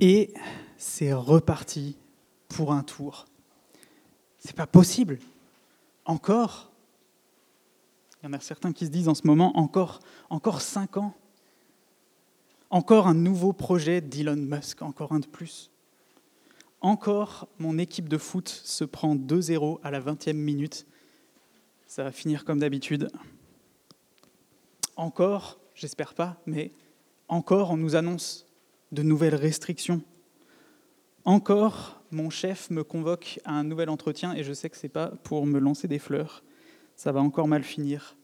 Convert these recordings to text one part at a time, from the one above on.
Et c'est reparti pour un tour. C'est pas possible. Encore Il y en a certains qui se disent en ce moment encore, encore cinq ans. Encore un nouveau projet d'Elon Musk, encore un de plus. Encore mon équipe de foot se prend 2-0 à la 20e minute. Ça va finir comme d'habitude. Encore, j'espère pas, mais encore on nous annonce de nouvelles restrictions. Encore, mon chef me convoque à un nouvel entretien et je sais que ce n'est pas pour me lancer des fleurs. Ça va encore mal finir.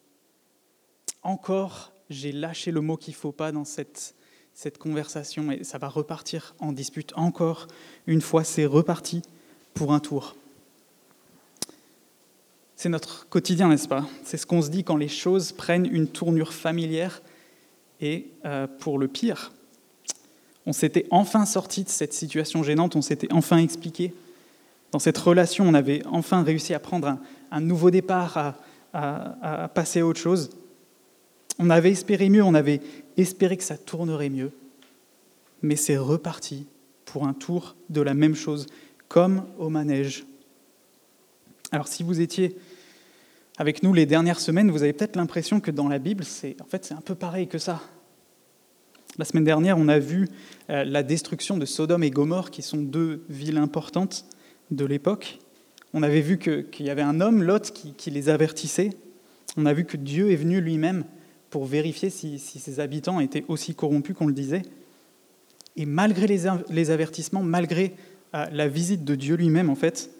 Encore, j'ai lâché le mot qu'il ne faut pas dans cette, cette conversation et ça va repartir en dispute. Encore une fois, c'est reparti pour un tour. C'est notre quotidien, n'est-ce pas? C'est ce qu'on se dit quand les choses prennent une tournure familière et euh, pour le pire. On s'était enfin sorti de cette situation gênante, on s'était enfin expliqué. Dans cette relation, on avait enfin réussi à prendre un, nouveau départ, à, passer à autre chose. On avait espéré mieux, on avait espéré que ça tournerait mieux. Mais c'est reparti pour un tour de la même chose, comme au manège. Alors si vous étiez avec nous les dernières semaines, vous avez peut-être l'impression que dans la Bible, c'est en fait c'est un peu pareil que ça. La semaine dernière, on a vu euh, la destruction de Sodome et Gomorre, qui sont deux villes importantes de l'époque. On avait vu qu'il y avait un homme, Lot, qui, les avertissait. On a vu que Dieu est venu lui-même pour vérifier si, ses habitants étaient aussi corrompus qu'on le disait. Et malgré les, avertissements, malgré euh, la visite de Dieu lui-même, en fait,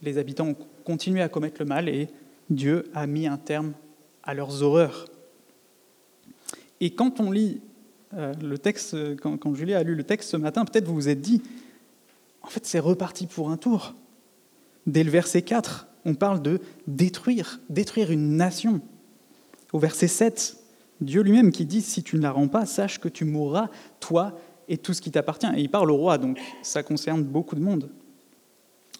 les habitants ont continué à commettre le mal et Dieu a mis un terme à leurs horreurs. Et quand on lit euh, le texte, quand, quand, Julie a lu le texte ce matin, peut-être vous vous êtes dit, en fait c'est reparti pour un tour. Dès le verset 4, on parle de détruire, détruire une nation. Au verset 7, Dieu lui-même qui dit, si tu ne la rends pas, sache que tu mourras, toi et tout ce qui t'appartient. Et il parle au roi, donc ça concerne beaucoup de monde.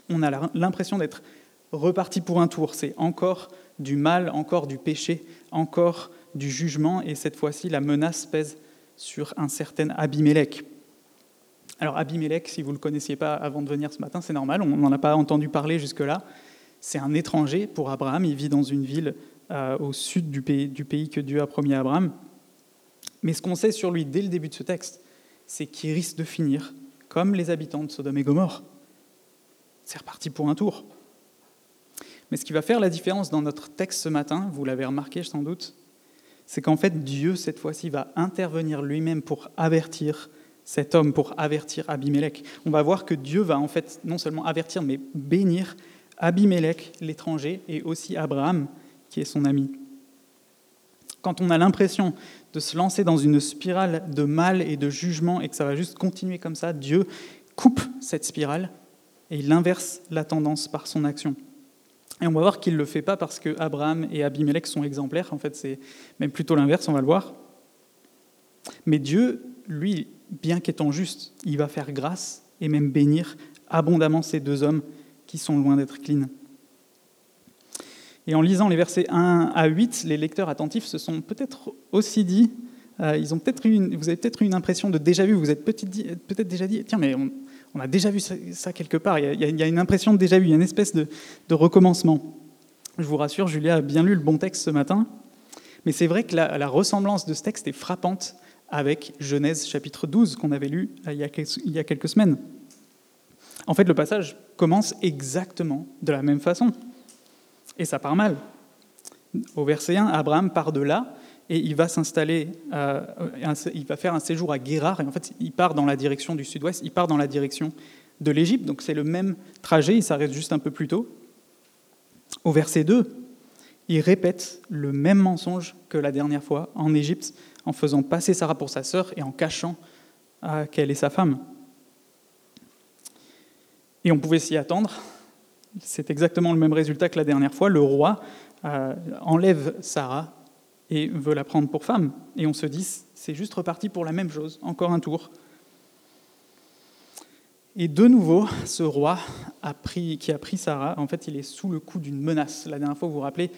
On a l'impression d'être reparti pour un tour. C'est encore du mal, encore du péché, encore du jugement, et cette fois-ci, la menace pèse sur un certain Abimelech. Alors Abimelech, si vous ne le connaissiez pas avant de venir ce matin, c'est normal, on n'en a pas entendu parler jusque-là. C'est un étranger pour Abraham, il vit dans une ville euh, au sud du pays, du pays que Dieu a promis à Abraham. Mais ce qu'on sait sur lui dès le début de ce texte, c'est qu'il risque de finir comme les habitants de Sodome et Gomorre. C'est reparti pour un tour. Mais ce qui va faire la différence dans notre texte ce matin, vous l'avez remarqué sans doute, c'est qu'en fait Dieu, cette fois-ci, va intervenir lui-même pour avertir cet homme, pour avertir Abimelech. On va voir que Dieu va en fait non seulement avertir, mais bénir Abimelech, l'étranger, et aussi Abraham, qui est son ami. Quand on a l'impression de se lancer dans une spirale de mal et de jugement et que ça va juste continuer comme ça, Dieu coupe cette spirale et il inverse la tendance par son action. Et on va voir qu'il ne le fait pas parce que Abraham et Abimelech sont exemplaires. En fait, c'est même plutôt l'inverse, on va le voir. Mais Dieu, lui, bien qu'étant juste, il va faire grâce et même bénir abondamment ces deux hommes qui sont loin d'être clean. Et en lisant les versets 1 à 8, les lecteurs attentifs se sont peut-être aussi dit, euh, ils ont peut-être eu vous avez peut-être eu une impression de déjà vu, vous êtes peut-être déjà dit, tiens, mais on, on a déjà vu ça, quelque part. Il y, a, une impression de déjà vu, il y a une espèce de, recommencement. Je vous rassure, Julia a bien lu le bon texte ce matin. Mais c'est vrai que la, ressemblance de ce texte est frappante avec Genèse chapitre 12 qu'on avait lu euh, il y, a quelques, il y a quelques semaines. En fait, le passage commence exactement de la même façon. Et ça part mal. Au verset 1, Abraham part de là et il va s'installer, euh, il va faire un séjour à Guérard, et en fait, il part dans la direction du sud-ouest, il part dans la direction de l'Égypte, donc c'est le même trajet, il s'arrête juste un peu plus tôt. Au verset 2, il répète le même mensonge que la dernière fois en Égypte, en faisant passer Sarah pour sa sœur et en cachant euh, qu'elle est sa femme. Et on pouvait s'y attendre, c'est exactement le même résultat que la dernière fois, le roi euh, enlève Sarah et veut la prendre pour femme. Et on se dit, c'est juste reparti pour la même chose, encore un tour. Et de nouveau, ce roi qui a pris Sarah, en fait, il est sous le coup d'une menace. La dernière fois, vous vous rappelez,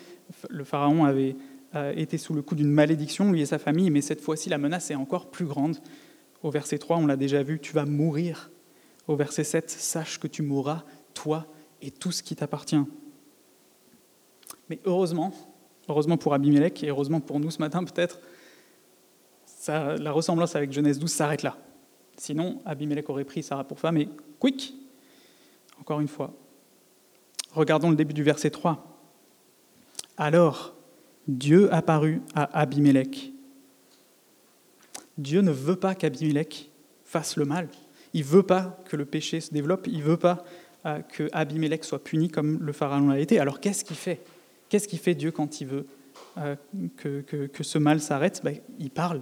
le pharaon avait euh, été sous le coup d'une malédiction, lui et sa famille, mais cette fois-ci, la menace est encore plus grande. Au verset 3, on l'a déjà vu, tu vas mourir. Au verset 7, sache que tu mourras, toi et tout ce qui t'appartient. Mais heureusement, heureusement pour Abimelech et heureusement pour nous ce matin peut-être, la ressemblance avec Genèse 12 s'arrête là. Sinon, Abimelech aurait pris Sarah pour femme et quick, encore une fois. Regardons le début du verset 3. Alors, Dieu apparut à Abimelech. Dieu ne veut pas qu'Abimelech fasse le mal. Il ne veut pas que le péché se développe. Il ne veut pas euh, que Abimelech soit puni comme le pharaon l'a été. Alors qu'est-ce qu'il fait? Qu'est-ce qu'il fait Dieu quand il veut euh, que, ce mal s'arrête? Ben, Il parle.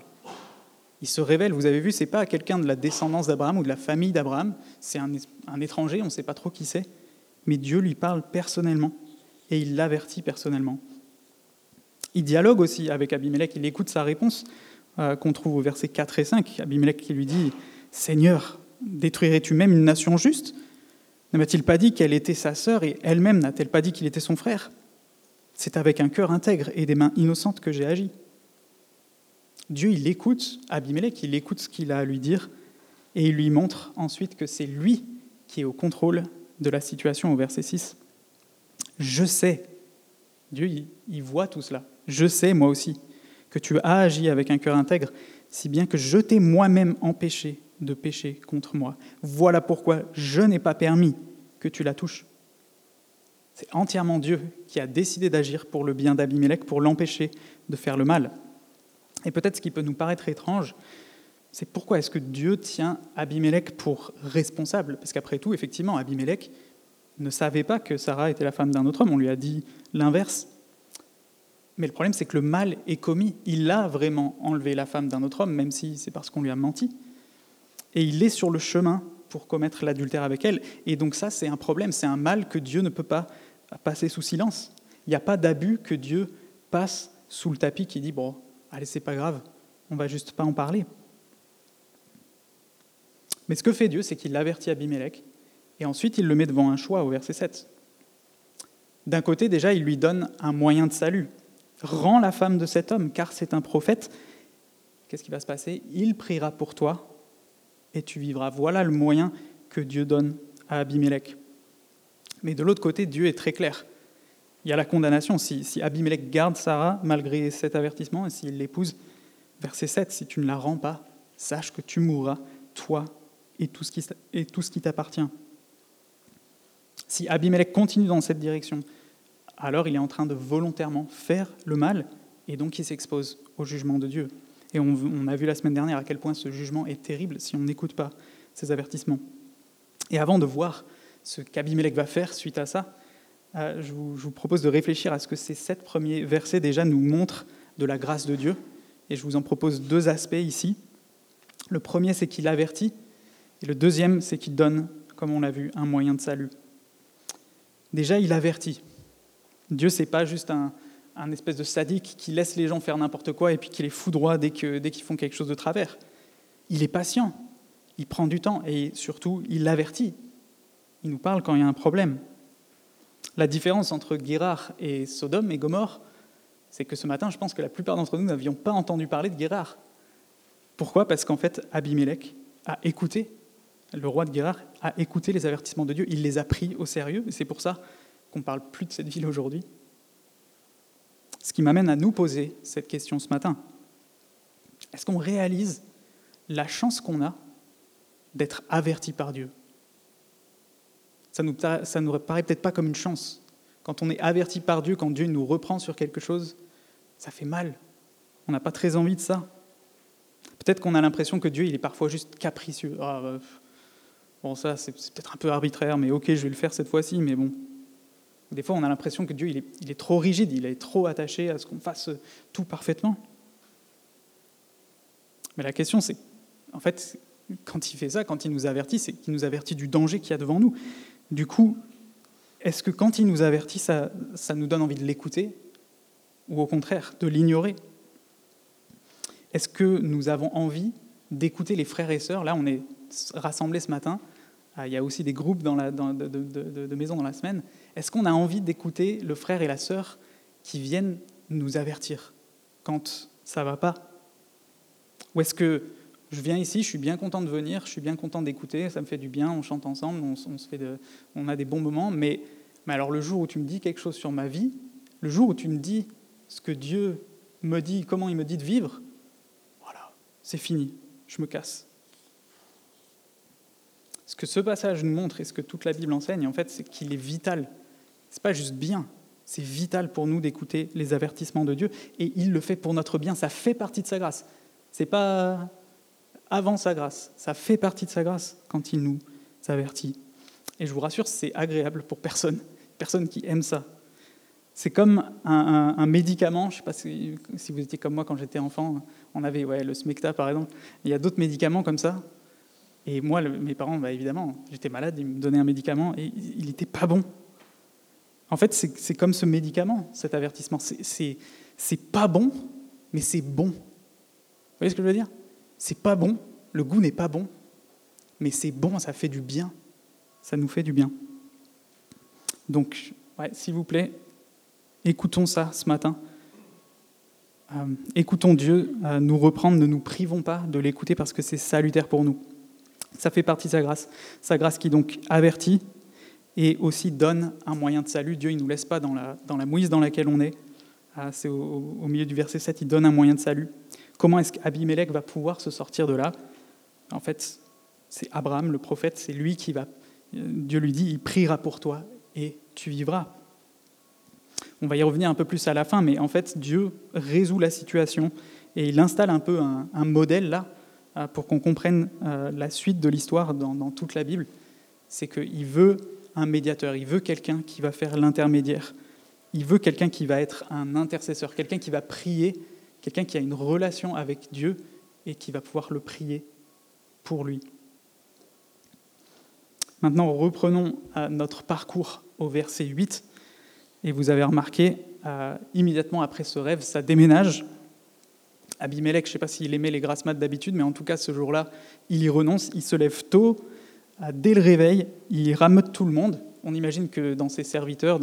Il se révèle. Vous avez vu, c'est pas quelqu'un de la descendance d'Abraham ou de la famille d'Abraham. C'est un, un étranger, on ne sait pas trop qui c'est. Mais Dieu lui parle personnellement et il l'avertit personnellement. Il dialogue aussi avec Abimelech, il écoute sa réponse euh, qu'on trouve au verset 4 et 5. Abimelech qui lui dit Seigneur, détruirais-tu même une nation juste? Ne m'a-t-il pas dit qu'elle était sa sœur et elle-même n'a-t-elle pas dit qu'il était son frère? C'est avec un cœur intègre et des mains innocentes que j'ai agi. Dieu, il écoute Abimelech, il écoute ce qu'il a à lui dire et il lui montre ensuite que c'est lui qui est au contrôle de la situation au verset 6. Je sais, Dieu, il voit tout cela. Je sais, moi aussi, que tu as agi avec un cœur intègre, si bien que je t'ai moi-même empêché de pécher contre moi. Voilà pourquoi je n'ai pas permis que tu la touches. C'est entièrement Dieu qui a décidé d'agir pour le bien d'Abimelech, pour l'empêcher de faire le mal. Et peut-être ce qui peut nous paraître étrange, c'est pourquoi est-ce que Dieu tient Abimelech pour responsable? Parce qu'après tout, effectivement, Abimelech ne savait pas que Sarah était la femme d'un autre homme, on lui a dit l'inverse. Mais le problème, c'est que le mal est commis. Il a vraiment enlevé la femme d'un autre homme, même si c'est parce qu'on lui a menti. Et il est sur le chemin pour commettre l'adultère avec elle. Et donc ça, c'est un problème, c'est un mal que Dieu ne peut pas passer sous silence. Il n'y a pas d'abus que Dieu passe sous le tapis qui dit, bon, allez, c'est pas grave, on va juste pas en parler. Mais ce que fait Dieu, c'est qu'il avertit Abimelech, et ensuite il le met devant un choix au verset 7. D'un côté, déjà, il lui donne un moyen de salut. Rends la femme de cet homme, car c'est un prophète. Qu'est-ce qui va se passer? Il priera pour toi et tu vivras. Voilà le moyen que Dieu donne à Abimelech. Mais de l'autre côté, Dieu est très clair. Il y a la condamnation. Si, si Abimelech garde Sarah malgré cet avertissement et s'il l'épouse, verset 7, si tu ne la rends pas, sache que tu mourras, toi et tout ce qui, et tout ce qui t'appartient. Si Abimelech continue dans cette direction, alors il est en train de volontairement faire le mal et donc il s'expose au jugement de Dieu. Et on, a vu la semaine dernière à quel point ce jugement est terrible si on n'écoute pas ces avertissements. Et avant de voir ce qu'Abimelech va faire suite à ça, euh, je vous, je vous, propose de réfléchir à ce que ces sept premiers versets déjà nous montrent de la grâce de Dieu. Et je vous en propose deux aspects ici. Le premier, c'est qu'il avertit, et le deuxième, c'est qu'il donne, comme on l'a vu, un moyen de salut. Déjà, il avertit. Dieu, c'est pas juste un, espèce de sadique qui laisse les gens faire n'importe quoi et puis qui les foudroie dès qu'ils dès qu'ils font quelque chose de travers. Il est patient, il prend du temps et surtout, il l'avertit. Il nous parle quand il y a un problème. La différence entre Guérard et Sodome et Gomorre, c'est que ce matin, je pense que la plupart d'entre nous n'avions pas entendu parler de Guérard. Pourquoi? Parce qu'en fait, Abimelech a écouté, le roi de Guérard a écouté les avertissements de Dieu, il les a pris au sérieux, et c'est pour ça qu'on ne parle plus de cette ville aujourd'hui. Ce qui m'amène à nous poser cette question ce matin. Est-ce qu'on réalise la chance qu'on a d'être averti par Dieu? Ça ça nous paraît peut-être pas comme une chance. Quand on est averti par Dieu, quand Dieu nous reprend sur quelque chose, ça fait mal. On n'a pas très envie de ça. Peut-être qu'on a l'impression que Dieu, il est parfois juste capricieux. Ah, bah, bon, ça, c'est peut-être un peu arbitraire, mais ok, je vais le faire cette fois-ci, mais bon, des fois, on a l'impression que Dieu il est, trop rigide, il est trop attaché à ce qu'on fasse tout parfaitement. Mais la question, c'est, en fait, quand il fait ça, quand il nous avertit, c'est qu'il nous avertit du danger qu'il y a devant nous. Du coup, est-ce que quand il nous avertit, ça, ça nous donne envie de l'écouter ou au contraire de l'ignorer? Est-ce que nous avons envie d'écouter les frères et sœurs? Là, on est rassemblés ce matin ah, il y a aussi des groupes dans la, de, de, maisons dans la semaine. Est-ce qu'on a envie d'écouter le frère et la sœur qui viennent nous avertir quand ça va pas? Ou est-ce que Je viens ici, je suis bien content de venir, je suis bien content d'écouter, ça me fait du bien, on chante ensemble, on, se fait on a des bons moments, mais, mais alors le jour où tu me dis quelque chose sur ma vie, le jour où tu me dis ce que Dieu me dit, comment il me dit de vivre, voilà, c'est fini, je me casse. Ce que ce passage nous montre et ce que toute la Bible enseigne, en fait, c'est qu'il est vital. C'est pas juste bien, c'est vital pour nous d'écouter les avertissements de Dieu et il le fait pour notre bien. Ça fait partie de sa grâce. C'est pas avant sa grâce. Ça fait partie de sa grâce quand il nous avertit. Et je vous rassure, c'est agréable pour personne. Personne qui aime ça. C'est comme un, médicament, je ne sais pas si, vous étiez comme moi quand j'étais enfant, on avait ouais, le Smecta par exemple, il y a d'autres médicaments comme ça. Et moi, mes parents, bah, évidemment, j'étais malade, ils me donnaient un médicament et il n'était pas bon. En fait, c'est comme ce médicament, cet avertissement. C'est pas bon, mais c'est bon. Vous voyez ce que je veux dire? C'est pas bon, le goût n'est pas bon, mais c'est bon, ça fait du bien. Ça nous fait du bien. Donc, s'il vous plaît, écoutons ça ce matin. Euh, écoutons Dieu euh, nous reprendre, ne nous privons pas de l'écouter parce que c'est salutaire pour nous. Ça fait partie de sa grâce. Sa grâce qui donc avertit, et aussi donne un moyen de salut. Dieu, il ne nous laisse pas dans la, dans la mouise dans laquelle on est. Ah, c'est au, milieu du verset 7, il donne un moyen de salut. Comment est-ce qu'Abimelech va pouvoir se sortir de là? En fait, c'est Abraham, le prophète, c'est lui qui va... Dieu lui dit, il priera pour toi et tu vivras. On va y revenir un peu plus à la fin, mais en fait, Dieu résout la situation et il installe un peu un, modèle là euh, pour qu'on comprenne euh, la suite de l'histoire dans toute la Bible. C'est qu'il veut un médiateur, il veut quelqu'un qui va faire l'intermédiaire. Il veut quelqu'un qui va être un intercesseur, quelqu'un qui va prier, quelqu'un qui a une relation avec Dieu et qui va pouvoir le prier pour lui. Maintenant, reprenons euh, notre parcours au verset 8. Et vous avez remarqué, euh, immédiatement après ce rêve, ça déménage. Abimelech, je ne sais pas s'il aimait les grasses d'habitude, mais en tout cas, ce jour-là, il y renonce, il se lève tôt, dès le réveil, il rameute tout le monde. On imagine que dans ses serviteurs,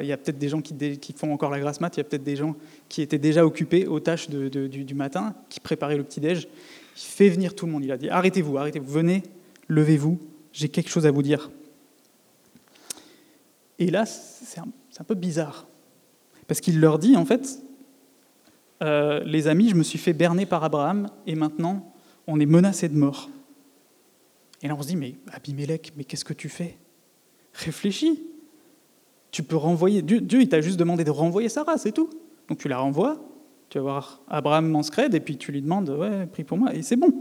il y a peut-être des gens qui, font encore la grasse mat, il y a peut-être des gens qui étaient déjà occupés aux tâches du, matin, qui préparaient le petit-déj. Il fait venir tout le monde. Il a dit Arrêtez-vous, arrêtez-vous, venez, levez-vous, j'ai quelque chose à vous dire. Et là, c'est un, peu bizarre. Parce qu'il leur dit En fait, euh, les amis, je me suis fait berner par Abraham, et maintenant, on est menacé de mort. Et là, on se dit, mais Abimelech, mais qu'est-ce que tu fais? Réfléchis. Tu peux renvoyer. Dieu, il t'a juste demandé de renvoyer Sarah, c'est tout. Donc tu la renvoies, tu vas voir Abraham en scred, et puis tu lui demandes, ouais, prie pour moi, et c'est bon.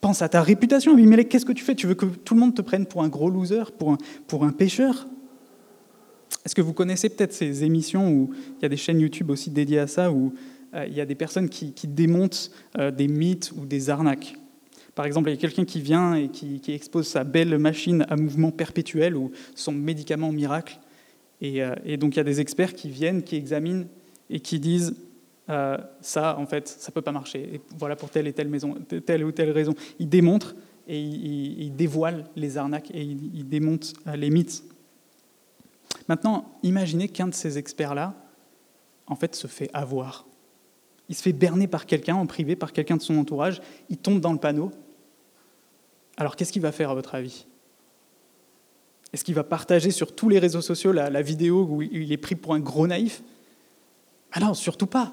Pense à ta réputation, Abimelech, qu'est-ce que tu fais? Tu veux que tout le monde te prenne pour un gros loser, pour un, pour un pécheur? Est-ce que vous connaissez peut-être ces émissions où il y a des chaînes YouTube aussi dédiées à ça, où euh, il y a des personnes qui, démontent euh, des mythes ou des arnaques? Par exemple, il y a quelqu'un qui vient et qui, expose sa belle machine à mouvement perpétuel ou son médicament miracle. Euh, et, donc il y a des experts qui viennent, qui examinent et qui disent euh, ça, en fait, ça ne peut pas marcher. Et voilà pour telle et telle, maison, telle ou telle raison. Ils démontrent et ils, dévoilent les arnaques et ils, démontent euh, les mythes. Maintenant, imaginez qu'un de ces experts-là, en fait, se fait avoir. Il se fait berner par quelqu'un en privé, par quelqu'un de son entourage. Il tombe dans le panneau alors qu'est-ce qu'il va faire à votre avis? Est-ce qu'il va partager sur tous les réseaux sociaux la, vidéo où il est pris pour un gros naïf? Ah non, surtout pas.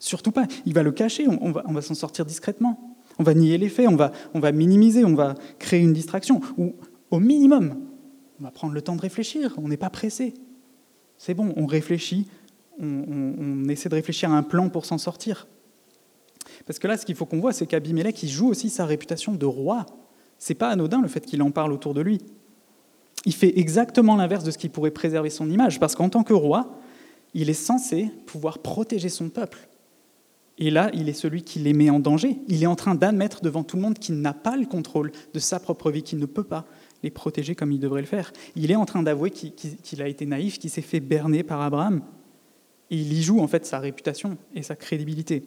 Surtout pas. Il va le cacher, on, va, s'en sortir discrètement. On va nier les faits, on va minimiser, on va créer une distraction. Ou au minimum, on va prendre le temps de réfléchir, on n'est pas pressé. C'est bon, on réfléchit, on, essaie de réfléchir à un plan pour s'en sortir. Parce que là, ce qu'il faut qu'on voit, c'est qu'Abimelech, il joue aussi sa réputation de roi c'est pas anodin le fait qu'il en parle autour de lui. Il fait exactement l'inverse de ce qui pourrait préserver son image, parce qu'en tant que roi, il est censé pouvoir protéger son peuple. Et là, il est celui qui les met en danger. Il est en train d'admettre devant tout le monde qu'il n'a pas le contrôle de sa propre vie, qu'il ne peut pas les protéger comme il devrait le faire. Il est en train d'avouer qu'il a été naïf, qu'il s'est fait berner par Abraham. Il y joue en fait sa réputation et sa crédibilité.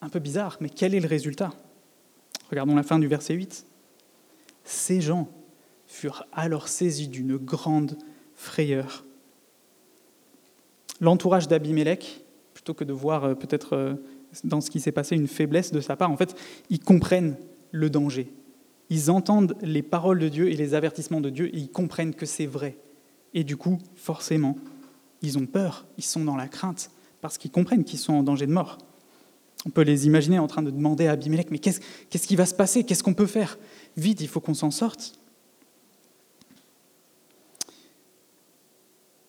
Un peu bizarre, mais quel est le résultat? Regardons la fin du verset 8. Ces gens furent alors saisis d'une grande frayeur. L'entourage d'Abimelech, plutôt que de voir euh, peut-être euh, dans ce qui s'est passé une faiblesse de sa part. En fait, ils comprennent le danger. Ils entendent les paroles de Dieu et les avertissements de Dieu et ils comprennent que c'est vrai. Et du coup, forcément, ils ont peur, ils sont dans la crainte parce qu'ils comprennent qu'ils sont en danger de mort. On peut les imaginer en train de demander à Abimelech, mais qu'est-ce, qui va se passer? Qu'est-ce qu'on peut faire? Vite, il faut qu'on s'en sorte.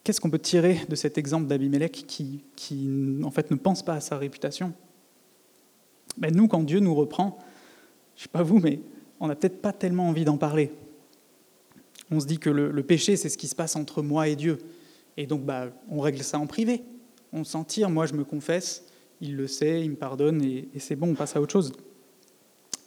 Qu'est-ce qu'on peut tirer de cet exemple d'Abimelech qui, qui, en fait, ne pense pas à sa réputation? Ben, Nous, quand Dieu nous reprend, je ne sais pas vous, mais on n'a peut-être pas tellement envie d'en parler. On se dit que le, péché, c'est ce qui se passe entre moi et Dieu. Et donc, bah, on règle ça en privé. On s'en tire, moi je me confesse, il le sait, il me pardonne, et, c'est bon, on passe à autre chose.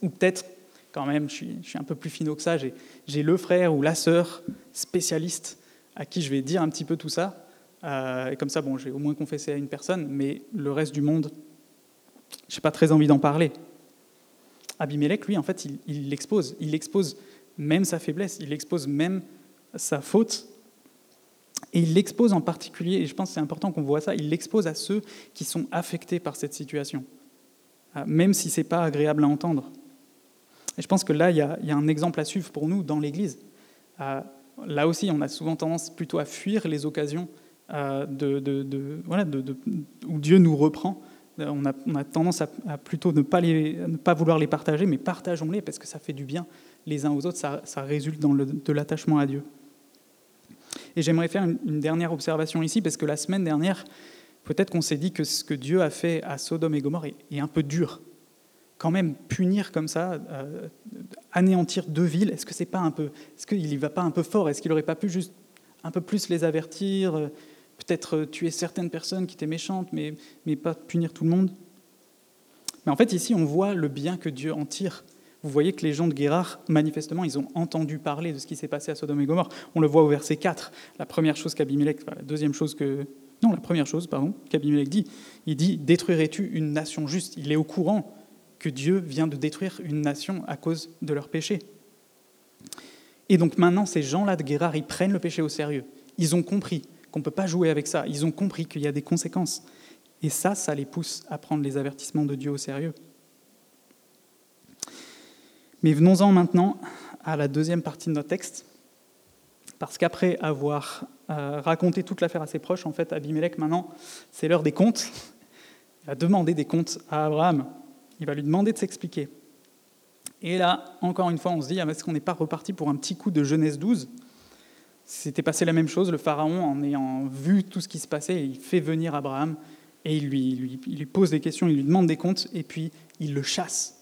Ou peut-être, quand même, je suis, un peu plus finot que ça, j'ai le frère ou la sœur spécialiste à qui je vais dire un petit peu tout ça. Euh, et comme ça, bon, j'ai au moins confessé à une personne, mais le reste du monde, je n'ai pas très envie d'en parler. Abimelech, lui, en fait, il l'expose. Il expose même sa faiblesse, il expose même sa faute. Et il l'expose en particulier, et je pense que c'est important qu'on voit ça, il l'expose à ceux qui sont affectés par cette situation, euh, même si ce n'est pas agréable à entendre. Et je pense que là, il y, a, un exemple à suivre pour nous dans l'Église. Euh, là aussi, on a souvent tendance plutôt à fuir les occasions euh, de, voilà, où Dieu nous reprend. On a, tendance à, plutôt ne pas, les, ne pas vouloir les partager, mais partageons-les parce que ça fait du bien les uns aux autres, ça, résulte dans de l'attachement à Dieu. Et j'aimerais faire une, dernière observation ici, parce que la semaine dernière, peut-être qu'on s'est dit que ce que Dieu a fait à Sodome et Gomorre est, un peu dur. Quand même, punir comme ça, euh, anéantir deux villes, est-ce que c'est pas un peu, est-ce qu'il y va pas un peu fort? Est-ce qu'il n'aurait pas pu juste un peu plus les avertir, euh, peut-être tuer certaines personnes qui étaient méchantes, mais, mais pas punir tout le monde? Mais en fait, ici, on voit le bien que Dieu en tire vous voyez que les gens de Guérard, manifestement, ils ont entendu parler de ce qui s'est passé à Sodome et Gomorre. On le voit au verset 4. La première chose qu'Abimelech, la deuxième chose que. Non, la première chose, pardon, qu'Abimelech dit, il dit Détruirais-tu une nation juste? Il est au courant que Dieu vient de détruire une nation à cause de leur péché. Et donc maintenant, ces gens-là de Guérard, ils prennent le péché au sérieux. Ils ont compris qu'on ne peut pas jouer avec ça. Ils ont compris qu'il y a des conséquences. Et ça, ça les pousse à prendre les avertissements de Dieu au sérieux. Mais venons-en maintenant à la deuxième partie de notre texte, parce qu'après avoir euh, raconté toute l'affaire à ses proches, en fait, Abimelech, maintenant, c'est l'heure des comptes. Il va demander des comptes à Abraham. Il va lui demander de s'expliquer. Et là, encore une fois, on se dit, ah, est-ce qu'on n'est pas reparti pour un petit coup de Genèse 12 C'était passé la même chose, le Pharaon, en ayant vu tout ce qui se passait, il fait venir Abraham, et il lui, il lui pose des questions, il lui demande des comptes, et puis il le chasse.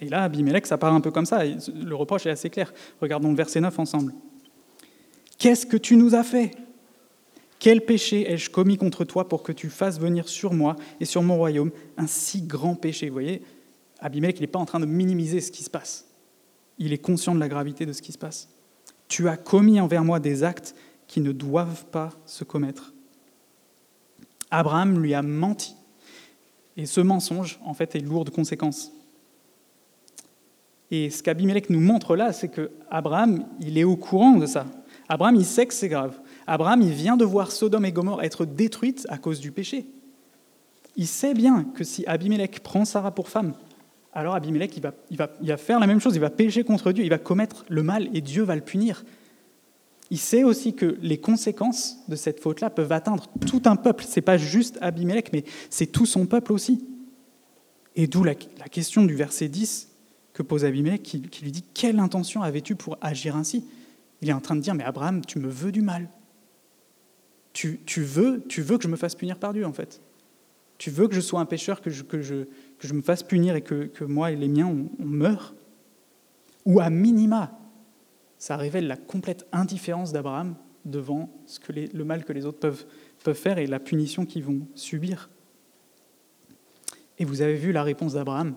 Et là, Abimelech, ça part un peu comme ça. Le reproche est assez clair. Regardons le verset 9 ensemble. Qu'est-ce que tu nous as fait? Quel péché ai-je commis contre toi pour que tu fasses venir sur moi et sur mon royaume un si grand péché? Vous voyez, Abimelech, il n'est pas en train de minimiser ce qui se passe. Il est conscient de la gravité de ce qui se passe. Tu as commis envers moi des actes qui ne doivent pas se commettre. Abraham lui a menti. Et ce mensonge, en fait, est lourd de conséquences. Et ce qu'Abimelech nous montre là, c'est que Abraham, il est au courant de ça. Abraham, il sait que c'est grave. Abraham, il vient de voir Sodome et Gomorre être détruites à cause du péché. Il sait bien que si Abimelech prend Sarah pour femme, alors Abimelech, il va, il, va, il va faire la même chose, il va pécher contre Dieu, il va commettre le mal et Dieu va le punir. Il sait aussi que les conséquences de cette faute-là peuvent atteindre tout un peuple. Ce n'est pas juste Abimelech, mais c'est tout son peuple aussi. Et d'où la question du verset 10 que pose Abimelech, qui, lui dit Quelle intention avais-tu pour agir ainsi? Il est en train de dire Mais Abraham, tu me veux du mal. Tu, veux, que je me fasse punir par Dieu, en fait. Tu veux que je sois un pécheur, que je, me fasse punir et que, moi et les miens, on, meurt Ou à minima, ça révèle la complète indifférence d'Abraham devant ce que le mal que les autres peuvent, peuvent faire et la punition qu'ils vont subir. Et vous avez vu la réponse d'Abraham.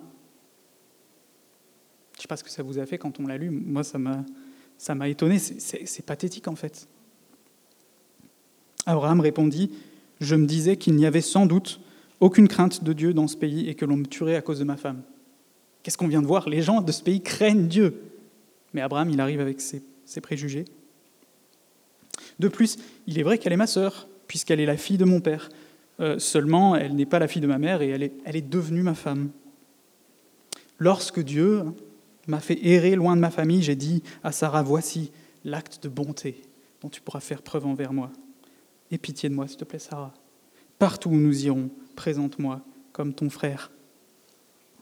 Je ne sais pas ce que ça vous a fait quand on l'a lu. Moi, ça m'a, ça m'a étonné. C'est, pathétique, en fait. Abraham répondit Je me disais qu'il n'y avait sans doute aucune crainte de Dieu dans ce pays et que l'on me tuerait à cause de ma femme. Qu'est-ce qu'on vient de voir? Les gens de ce pays craignent Dieu. Mais Abraham, il arrive avec ses, préjugés. De plus, il est vrai qu'elle est ma sœur, puisqu'elle est la fille de mon père. euh, seulement elle n'est pas la fille de ma mère et elle est, elle est devenue ma femme. Lorsque Dieu m'a fait errer loin de ma famille, j'ai dit à Sarah, voici l'acte de bonté dont tu pourras faire preuve envers moi. Aie pitié de moi, s'il te plaît, Sarah. Partout où nous irons, présente-moi comme ton frère.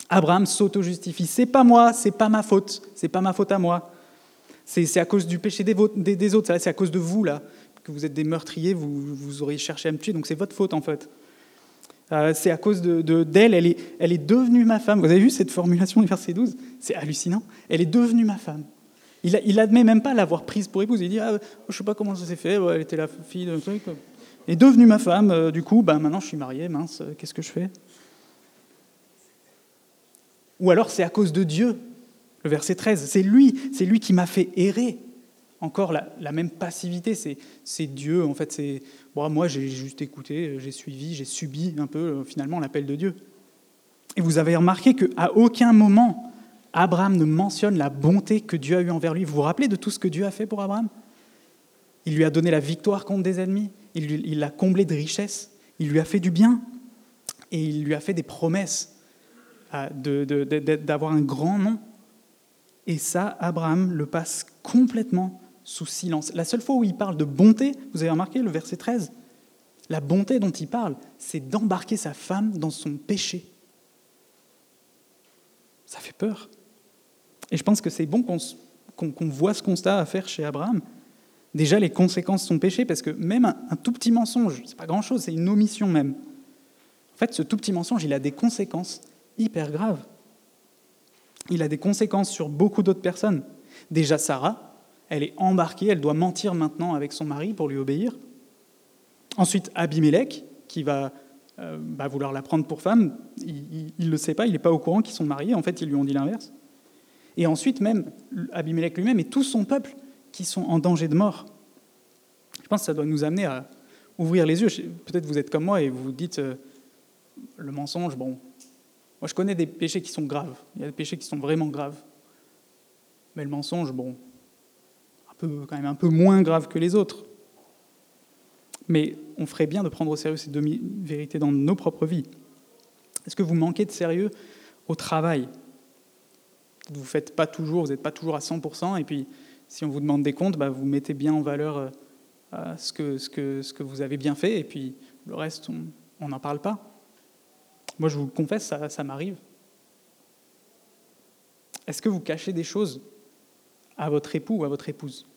Abraham s'auto-justifie. C'est pas moi, c'est pas ma faute, c'est pas ma faute à moi. C'est à cause du péché des, des autres, c'est à cause de vous, là, que vous êtes des meurtriers, vous, vous auriez cherché à me tuer, donc c'est votre faute, en fait. Euh, c'est à cause d'elle, de, elle, est, elle est devenue ma femme. Vous avez vu cette formulation du verset 12 C'est hallucinant. Elle est devenue ma femme. Il, admet même pas l'avoir prise pour épouse. Il dit ah, Je sais pas comment ça s'est fait, elle était la fille de truc. Elle est devenue ma femme, euh, du coup, ben, maintenant je suis marié, mince, euh, qu'est-ce que je fais? Ou alors c'est à cause de Dieu, le verset 13. C'est lui, c'est lui qui m'a fait errer encore la, même passivité, c'est Dieu, en fait, c'est moi j'ai juste écouté, j'ai suivi, j'ai subi un peu euh, finalement l'appel de Dieu. Et vous avez remarqué qu'à aucun moment Abraham ne mentionne la bonté que Dieu a eue envers lui. Vous vous rappelez de tout ce que Dieu a fait pour Abraham? Il lui a donné la victoire contre des ennemis, il l'a comblé de richesses, il lui a fait du bien, et il lui a fait des promesses euh, d'avoir un grand nom. Et ça, Abraham le passe complètement sous silence. La seule fois où il parle de bonté, vous avez remarqué le verset 13, la bonté dont il parle, c'est d'embarquer sa femme dans son péché. Ça fait peur. Et je pense que c'est bon qu'on voit ce constat à faire chez Abraham. Déjà, les conséquences de son péché, parce que même un, un tout petit mensonge, c'est pas grand-chose, c'est une omission même. En fait, ce tout petit mensonge, il a des conséquences hyper graves. Il a des conséquences sur beaucoup d'autres personnes. Déjà, Sarah, elle est embarquée, elle doit mentir maintenant avec son mari pour lui obéir. Ensuite, Abimelech, qui va euh, bah, vouloir la prendre pour femme, il ne le sait pas, il n'est pas au courant qu'ils sont mariés, en fait, ils lui ont dit l'inverse. Et ensuite, même Abimelech lui-même et tout son peuple qui sont en danger de mort. Je pense que ça doit nous amener à ouvrir les yeux. Peut-être vous êtes comme moi et vous vous dites, euh, le mensonge, bon, moi je connais des péchés qui sont graves, il y a des péchés qui sont vraiment graves. Mais le mensonge, bon, quand même un peu moins grave que les autres. Mais on ferait bien de prendre au sérieux ces demi-vérités dans nos propres vies. Est-ce que vous manquez de sérieux au travail? Vous ne faites pas toujours, vous n'êtes pas toujours à 100%, et puis si on vous demande des comptes, bah, vous mettez bien en valeur euh, ce, que, vous avez bien fait, et puis le reste, on n'en parle pas. Moi, je vous le confesse, ça m'arrive. Est-ce que vous cachez des choses à votre époux ou à votre épouse.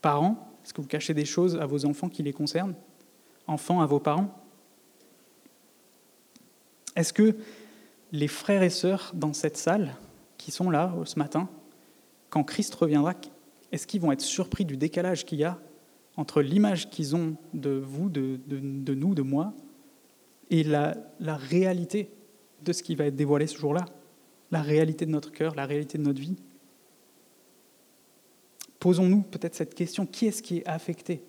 Parents, est-ce que vous cachez des choses à vos enfants qui les concernent? Enfants à vos parents? Est-ce que les frères et sœurs dans cette salle, qui sont là ce matin, quand Christ reviendra, est-ce qu'ils vont être surpris du décalage qu'il y a entre l'image qu'ils ont de vous, de, nous, de moi, et la, la réalité de ce qui va être dévoilé ce jour-là? La réalité de notre cœur, la réalité de notre vie. Posons-nous peut-être cette question, qui est-ce qui est affecté?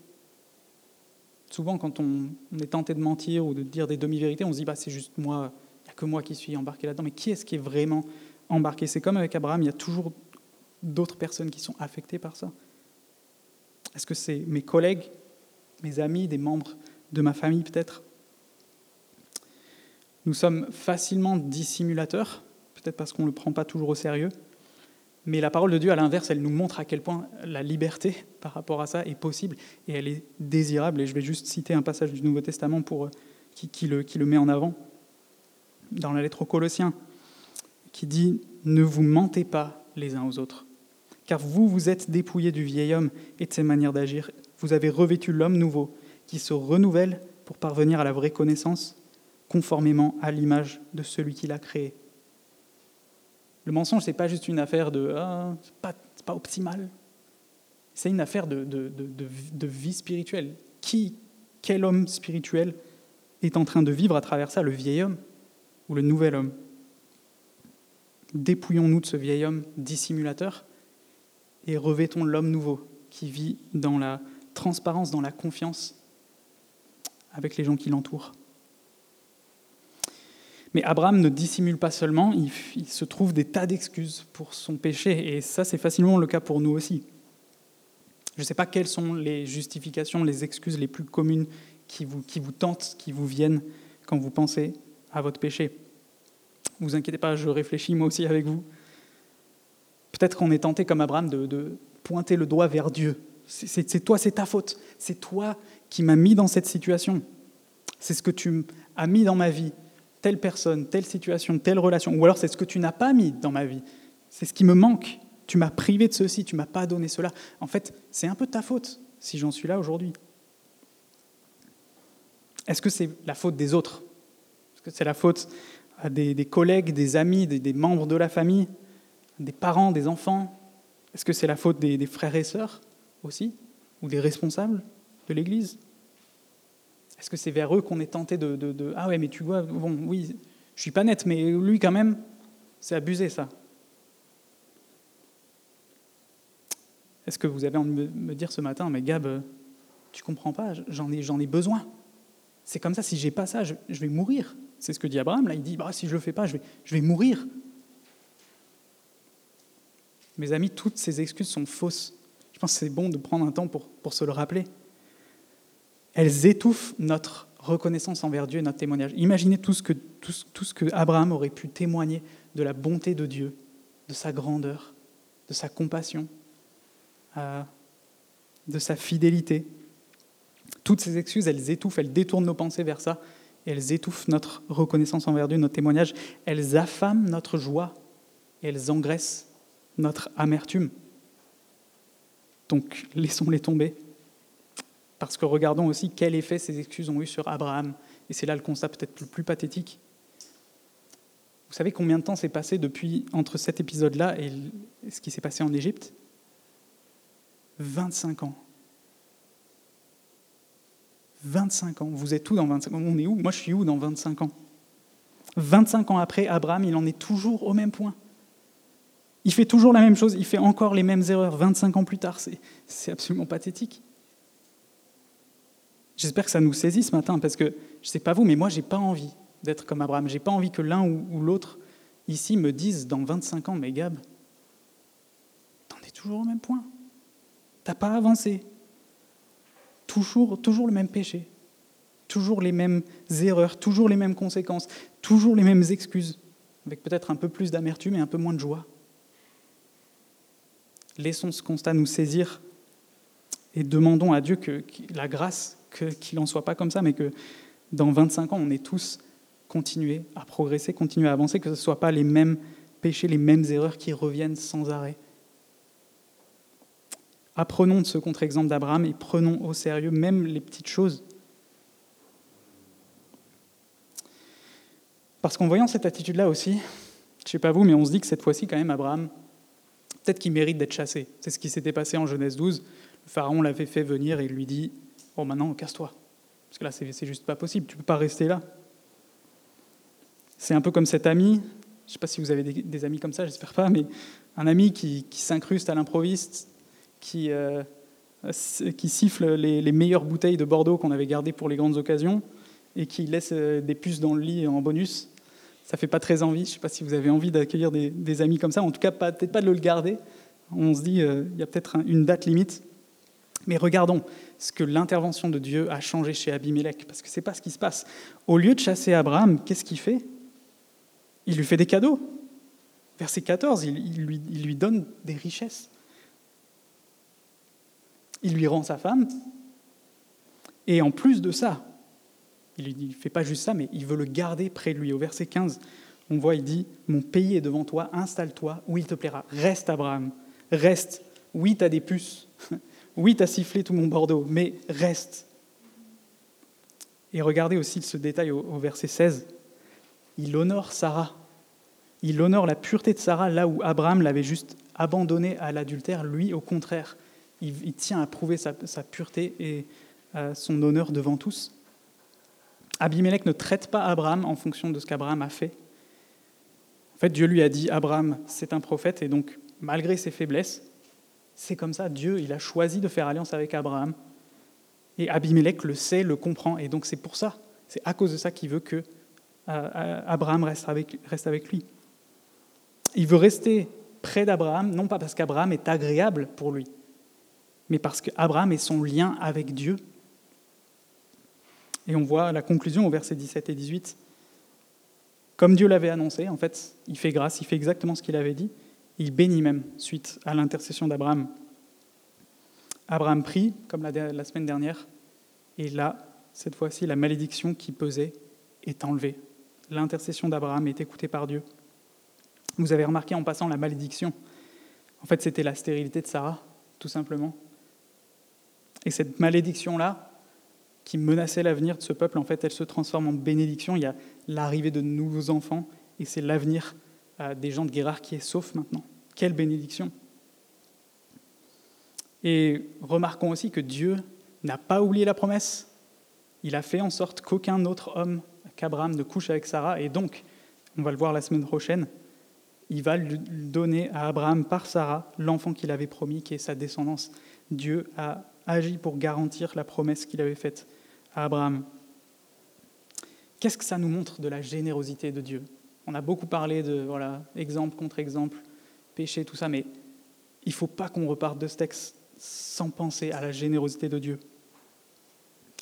Souvent, quand on, est tenté de mentir ou de dire des demi-vérités, on se dit, bah, c'est juste moi, il n'y a que moi qui suis embarqué là-dedans. Mais qui est-ce qui est vraiment embarqué? C'est comme avec Abraham, il y a toujours d'autres personnes qui sont affectées par ça. Est-ce que c'est mes collègues, mes amis, des membres de ma famille peut-être? Nous sommes facilement dissimulateurs parce qu'on ne le prend pas toujours au sérieux. Mais la parole de Dieu, à l'inverse, elle nous montre à quel point la liberté par rapport à ça est possible et elle est désirable. Et je vais juste citer un passage du Nouveau Testament pour, euh, qui, le, qui le met en avant, dans la lettre aux Colossiens, qui dit Ne vous mentez pas les uns aux autres, car vous, vous êtes dépouillés du vieil homme et de ses manières d'agir. Vous avez revêtu l'homme nouveau, qui se renouvelle pour parvenir à la vraie connaissance, conformément à l'image de celui qui l'a créé. Le mensonge, ce n'est pas juste une affaire de ah, c'est pas, pas optimal. C'est une affaire de, de, de, vie spirituelle. Qui, quel homme spirituel est en train de vivre à travers ça, le vieil homme ou le nouvel homme? Dépouillons-nous de ce vieil homme dissimulateur et revêtons l'homme nouveau qui vit dans la transparence, dans la confiance avec les gens qui l'entourent. Mais Abraham ne dissimule pas seulement, il, se trouve des tas d'excuses pour son péché, et ça c'est facilement le cas pour nous aussi. Je ne sais pas quelles sont les justifications, les excuses les plus communes qui vous, qui tentent, qui vous viennent quand vous pensez à votre péché. Vous inquiétez pas, je réfléchis moi aussi avec vous. Peut-être qu'on est tenté comme Abraham de, de pointer le doigt vers Dieu. C'est toi, c'est ta faute. C'est toi qui m'as mis dans cette situation. C'est ce que tu as mis dans ma vie. Telle personne, telle situation, telle relation. Ou alors c'est ce que tu n'as pas mis dans ma vie. C'est ce qui me manque. Tu m'as privé de ceci, tu m'as pas donné cela. En fait, c'est un peu ta faute si j'en suis là aujourd'hui. Est-ce que c'est la faute des autres? Est-ce que c'est la faute des, collègues, des amis, des, membres de la famille, des parents, des enfants? Est-ce que c'est la faute des frères et sœurs aussi Ou des responsables de l'Église? Est-ce que c'est vers eux qu'on est tenté de, Ah ouais, mais tu vois, bon, oui, je suis pas net, mais lui quand même, c'est abusé ça. Est-ce que vous avez envie de me dire ce matin, mais Gab, tu comprends pas, j'en ai, j'en ai besoin. C'est comme ça, si j'ai pas ça, je, je, vais mourir. C'est ce que dit Abraham, là, il dit, bah, si je le fais pas, je vais, je vais mourir. Mes amis, toutes ces excuses sont fausses. Je pense que c'est bon de prendre un temps pour, pour se le rappeler. Elles étouffent notre reconnaissance envers Dieu et notre témoignage. Imaginez tout ce que, tout, ce que Abraham aurait pu témoigner de la bonté de Dieu, de sa grandeur, de sa compassion, de sa fidélité. Toutes ces excuses, elles étouffent, elles détournent nos pensées vers ça, elles étouffent notre reconnaissance envers Dieu, notre témoignage, elles affament notre joie, elles engraissent notre amertume. Donc laissons-les tomber, parce que regardons aussi quel effet ces excuses ont eu sur Abraham, et c'est là le constat peut-être le plus pathétique. Vous savez combien de temps s'est passé depuis entre cet épisode-là et ce qui s'est passé en Égypte? 25 ans. 25 ans. Vous êtes où dans 25 ans? On est où? Moi, je suis où dans 25 ans? 25 ans après, Abraham, il en est toujours au même point. Il fait toujours la même chose, il fait encore les mêmes erreurs 25 ans plus tard. C'est absolument pathétique. J'espère que ça nous saisit ce matin, parce que je ne sais pas vous, mais moi, je n'ai pas envie d'être comme Abraham. Je n'ai pas envie que l'un ou, l'autre ici me dise dans 25 ans, mais Gab, t'en es toujours au même point. T'as pas avancé. Toujours, toujours le même péché, toujours les mêmes erreurs, toujours les mêmes conséquences, toujours les mêmes excuses, avec peut-être un peu plus d'amertume et un peu moins de joie. Laissons ce constat nous saisir et demandons à Dieu que la grâce, qu'il n'en soit pas comme ça, mais que dans 25 ans, on ait tous continué à progresser, continué à avancer, que ce ne soient pas les mêmes péchés, les mêmes erreurs qui reviennent sans arrêt. Apprenons de ce contre-exemple d'Abraham et prenons au sérieux même les petites choses. Parce qu'en voyant cette attitude-là aussi, je ne sais pas vous, mais on se dit que cette fois-ci, quand même, Abraham, peut-être qu'il mérite d'être chassé. C'est ce qui s'était passé en Genèse 12. Le pharaon l'avait fait venir et lui dit Bon, maintenant, casse-toi. Parce que là, c'est juste pas possible, tu peux pas rester là. C'est un peu comme cet ami, je sais pas si vous avez des, amis comme ça, j'espère pas, mais un ami qui, s'incruste à l'improviste qui, euh, qui siffle les, meilleures bouteilles de Bordeaux qu'on avait gardées pour les grandes occasions et qui laisse euh, des puces dans le lit en bonus. Ça fait pas très envie. Je sais pas si vous avez envie d'accueillir des, des, amis comme ça. En tout cas, peut-être pas de le garder. On se dit, euh, il y a peut-être une date limite. Mais regardons ce que l'intervention de Dieu a changé chez Abimelech, parce que ce n'est pas ce qui se passe. Au lieu de chasser Abraham, qu'est-ce qu'il fait? Il lui fait des cadeaux. Verset 14, il, lui, il lui donne des richesses. Il lui rend sa femme. Et en plus de ça, il ne fait pas juste ça, mais il veut le garder près de lui. Au verset 15, on voit, il dit, Mon pays est devant toi, installe-toi où il te plaira. Reste, Abraham, reste. Oui, tu as des puces. Oui, tu as sifflé tout mon Bordeaux, mais reste. Et regardez aussi ce détail au, verset 16. Il honore Sarah. Il honore la pureté de Sarah là où Abraham l'avait juste abandonné à l'adultère. Lui, au contraire, il, tient à prouver sa, sa pureté et euh, son honneur devant tous. Abimelech ne traite pas Abraham en fonction de ce qu'Abraham a fait. En fait, Dieu lui a dit Abraham, c'est un prophète, et donc, malgré ses faiblesses, c'est comme ça. Dieu, il a choisi de faire alliance avec Abraham. Et Abimelech le sait, le comprend, et donc c'est pour ça, c'est à cause de ça qu'il veut que euh, Abraham reste avec, reste avec lui. Il veut rester près d'Abraham, non pas parce qu'Abraham est agréable pour lui, mais parce qu'Abraham est son lien avec Dieu. Et on voit la conclusion au verset 17 et 18. Comme Dieu l'avait annoncé, en fait, il fait grâce, il fait exactement ce qu'il avait dit. Il bénit même suite à l'intercession d'Abraham. Abraham prie, comme la, semaine dernière, et là, cette fois-ci, la malédiction qui pesait est enlevée. L'intercession d'Abraham est écoutée par Dieu. Vous avez remarqué en passant la malédiction. En fait, c'était la stérilité de Sarah, tout simplement. Et cette malédiction-là, qui menaçait l'avenir de ce peuple, en fait, elle se transforme en bénédiction. Il y a l'arrivée de nouveaux enfants, et c'est l'avenir des gens de Guérard qui est sauf maintenant. Quelle bénédiction Et remarquons aussi que Dieu n'a pas oublié la promesse. Il a fait en sorte qu'aucun autre homme qu'Abraham ne couche avec Sarah, et donc, on va le voir la semaine prochaine, il va donner à Abraham par Sarah l'enfant qu'il avait promis, qui est sa descendance. Dieu a agi pour garantir la promesse qu'il avait faite à Abraham. Qu'est-ce que ça nous montre de la générosité de Dieu? On a beaucoup parlé de voilà, exemple contre exemple, péché, tout ça, mais il ne faut pas qu'on reparte de ce texte sans penser à la générosité de Dieu.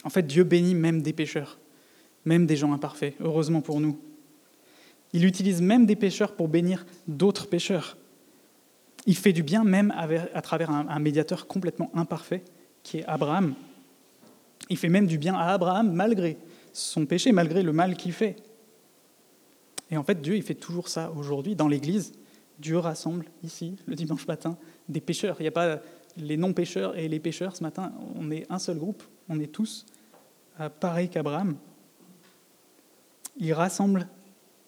En fait, Dieu bénit même des pécheurs, même des gens imparfaits, heureusement pour nous. Il utilise même des pécheurs pour bénir d'autres pécheurs. Il fait du bien même à travers un médiateur complètement imparfait, qui est Abraham. Il fait même du bien à Abraham malgré son péché, malgré le mal qu'il fait. Et en fait, Dieu, il fait toujours ça aujourd'hui dans l'Église. Dieu rassemble ici, le dimanche matin, des pécheurs. Il n'y a pas les non-pécheurs et les pécheurs ce matin. On est un seul groupe. On est tous pareils qu'Abraham. Il rassemble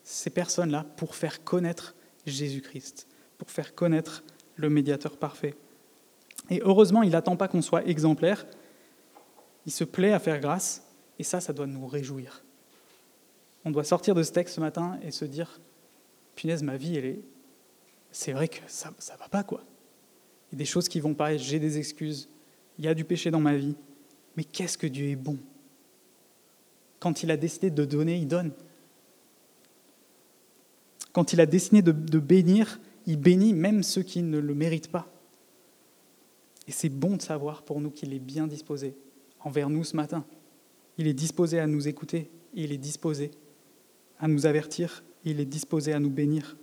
ces personnes-là pour faire connaître Jésus-Christ, pour faire connaître le médiateur parfait. Et heureusement, il n'attend pas qu'on soit exemplaire. Il se plaît à faire grâce, et ça, ça doit nous réjouir. On doit sortir de ce texte ce matin et se dire, punaise, ma vie, elle est... C'est vrai que ça ne va pas, quoi. Il y a des choses qui vont pas, j'ai des excuses, il y a du péché dans ma vie, mais qu'est-ce que Dieu est bon? Quand il a décidé de donner, il donne. Quand il a décidé de, de bénir, il bénit même ceux qui ne le méritent pas. Et c'est bon de savoir pour nous qu'il est bien disposé envers nous ce matin. Il est disposé à nous écouter, il est disposé à nous avertir, il est disposé à nous bénir.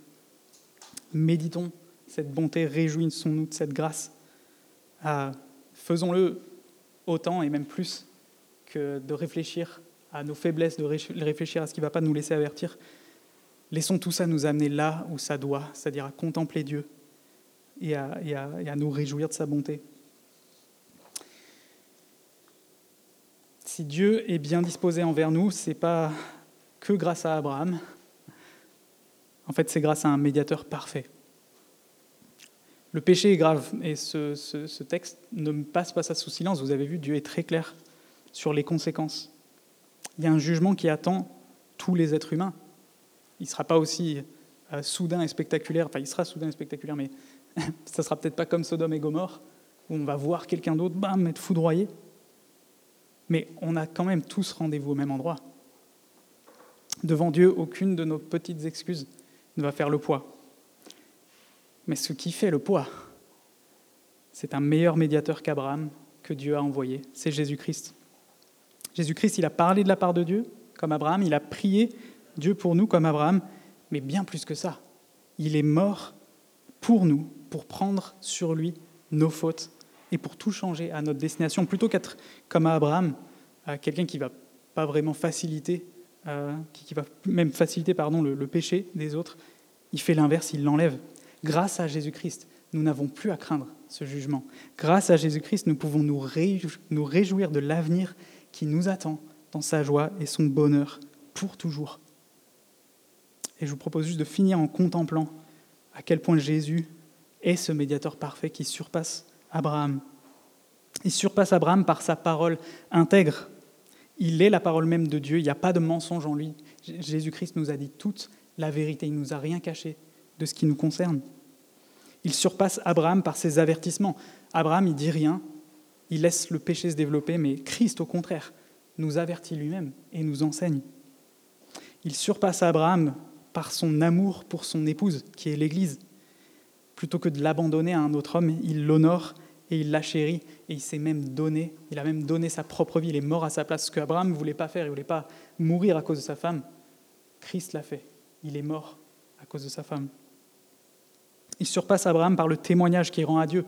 Méditons cette bonté, réjouissons-nous de cette grâce. Ah, faisons-le autant et même plus que de réfléchir à nos faiblesses, de réfléchir à ce qui ne va pas nous laisser avertir. Laissons tout ça nous amener là où ça doit, c'est-à-dire à contempler Dieu et à nous réjouir de sa bonté. si Dieu est bien disposé envers nous, ce n'est pas que grâce à Abraham. En fait, c'est grâce à un médiateur parfait. Le péché est grave et ce, texte ne passe pas ça sous silence. Vous avez vu, Dieu est très clair sur les conséquences. Il y a un jugement qui attend tous les êtres humains. Il ne sera pas aussi euh, soudain et spectaculaire, enfin il sera soudain et spectaculaire, mais ça ne sera peut-être pas comme Sodome et Gomorre, où on va voir quelqu'un d'autre, bam, être foudroyé. Mais on a quand même tous rendez-vous au même endroit. Devant Dieu, aucune de nos petites excuses ne va faire le poids. Mais ce qui fait le poids, c'est un meilleur médiateur qu'Abraham que Dieu a envoyé, c'est Jésus-Christ. Jésus-Christ, il a parlé de la part de Dieu, comme Abraham, il a prié Dieu pour nous, comme Abraham, mais bien plus que ça. Il est mort pour nous, pour prendre sur lui nos fautes et pour tout changer à notre destination, plutôt qu'être comme Abraham, quelqu'un qui va pas vraiment faciliter, euh, qui va même faciliter pardon, le, péché des autres, il fait l'inverse, il l'enlève. Grâce à Jésus-Christ, nous n'avons plus à craindre ce jugement. Grâce à Jésus-Christ, nous pouvons nous, nous réjouir de l'avenir qui nous attend dans sa joie et son bonheur pour toujours. Et je vous propose juste de finir en contemplant à quel point Jésus est ce médiateur parfait qui surpasse Abraham. Il surpasse Abraham par sa parole intègre. Il est la parole même de Dieu, il n'y a pas de mensonge en lui. Jésus-Christ nous a dit toute la vérité, il ne nous a rien caché de ce qui nous concerne. Il surpasse Abraham par ses avertissements. Abraham, il dit rien, il laisse le péché se développer, mais Christ, au contraire, nous avertit lui-même et nous enseigne. Il surpasse Abraham par son amour pour son épouse, qui est l'Église. Plutôt que de l'abandonner à un autre homme, il l'honore et il l'a chéri et il s'est même donné, il a même donné sa propre vie, il est mort à sa place. Ce qu'Abraham ne voulait pas faire, il ne voulait pas mourir à cause de sa femme, Christ l'a fait. Il est mort à cause de sa femme. Il surpasse Abraham par le témoignage qu'il rend à Dieu.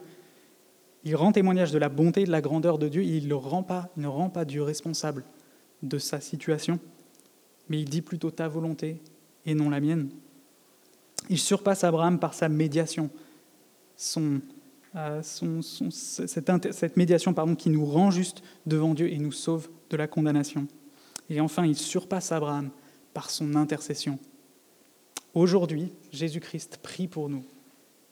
Il rend témoignage de la bonté et de la grandeur de Dieu. il, rend pas, il ne rend pas Dieu responsable de sa situation, mais il dit plutôt ta volonté et non la mienne. Il surpasse Abraham par sa médiation, son, euh, cette, médiation pardon, qui nous rend juste devant Dieu et nous sauve de la condamnation. Et enfin, il surpasse Abraham par son intercession. Aujourd'hui, Jésus-Christ prie pour nous.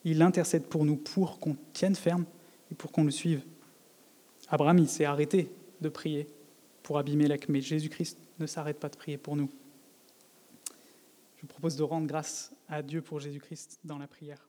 Il intercède pour nous pour qu'on tienne ferme et pour qu'on le suive. Abraham, il s'est arrêté de prier pour Abimelech, mais Jésus-Christ ne s'arrête pas de prier pour nous. Je vous propose de rendre grâce à Dieu pour Jésus-Christ dans la prière.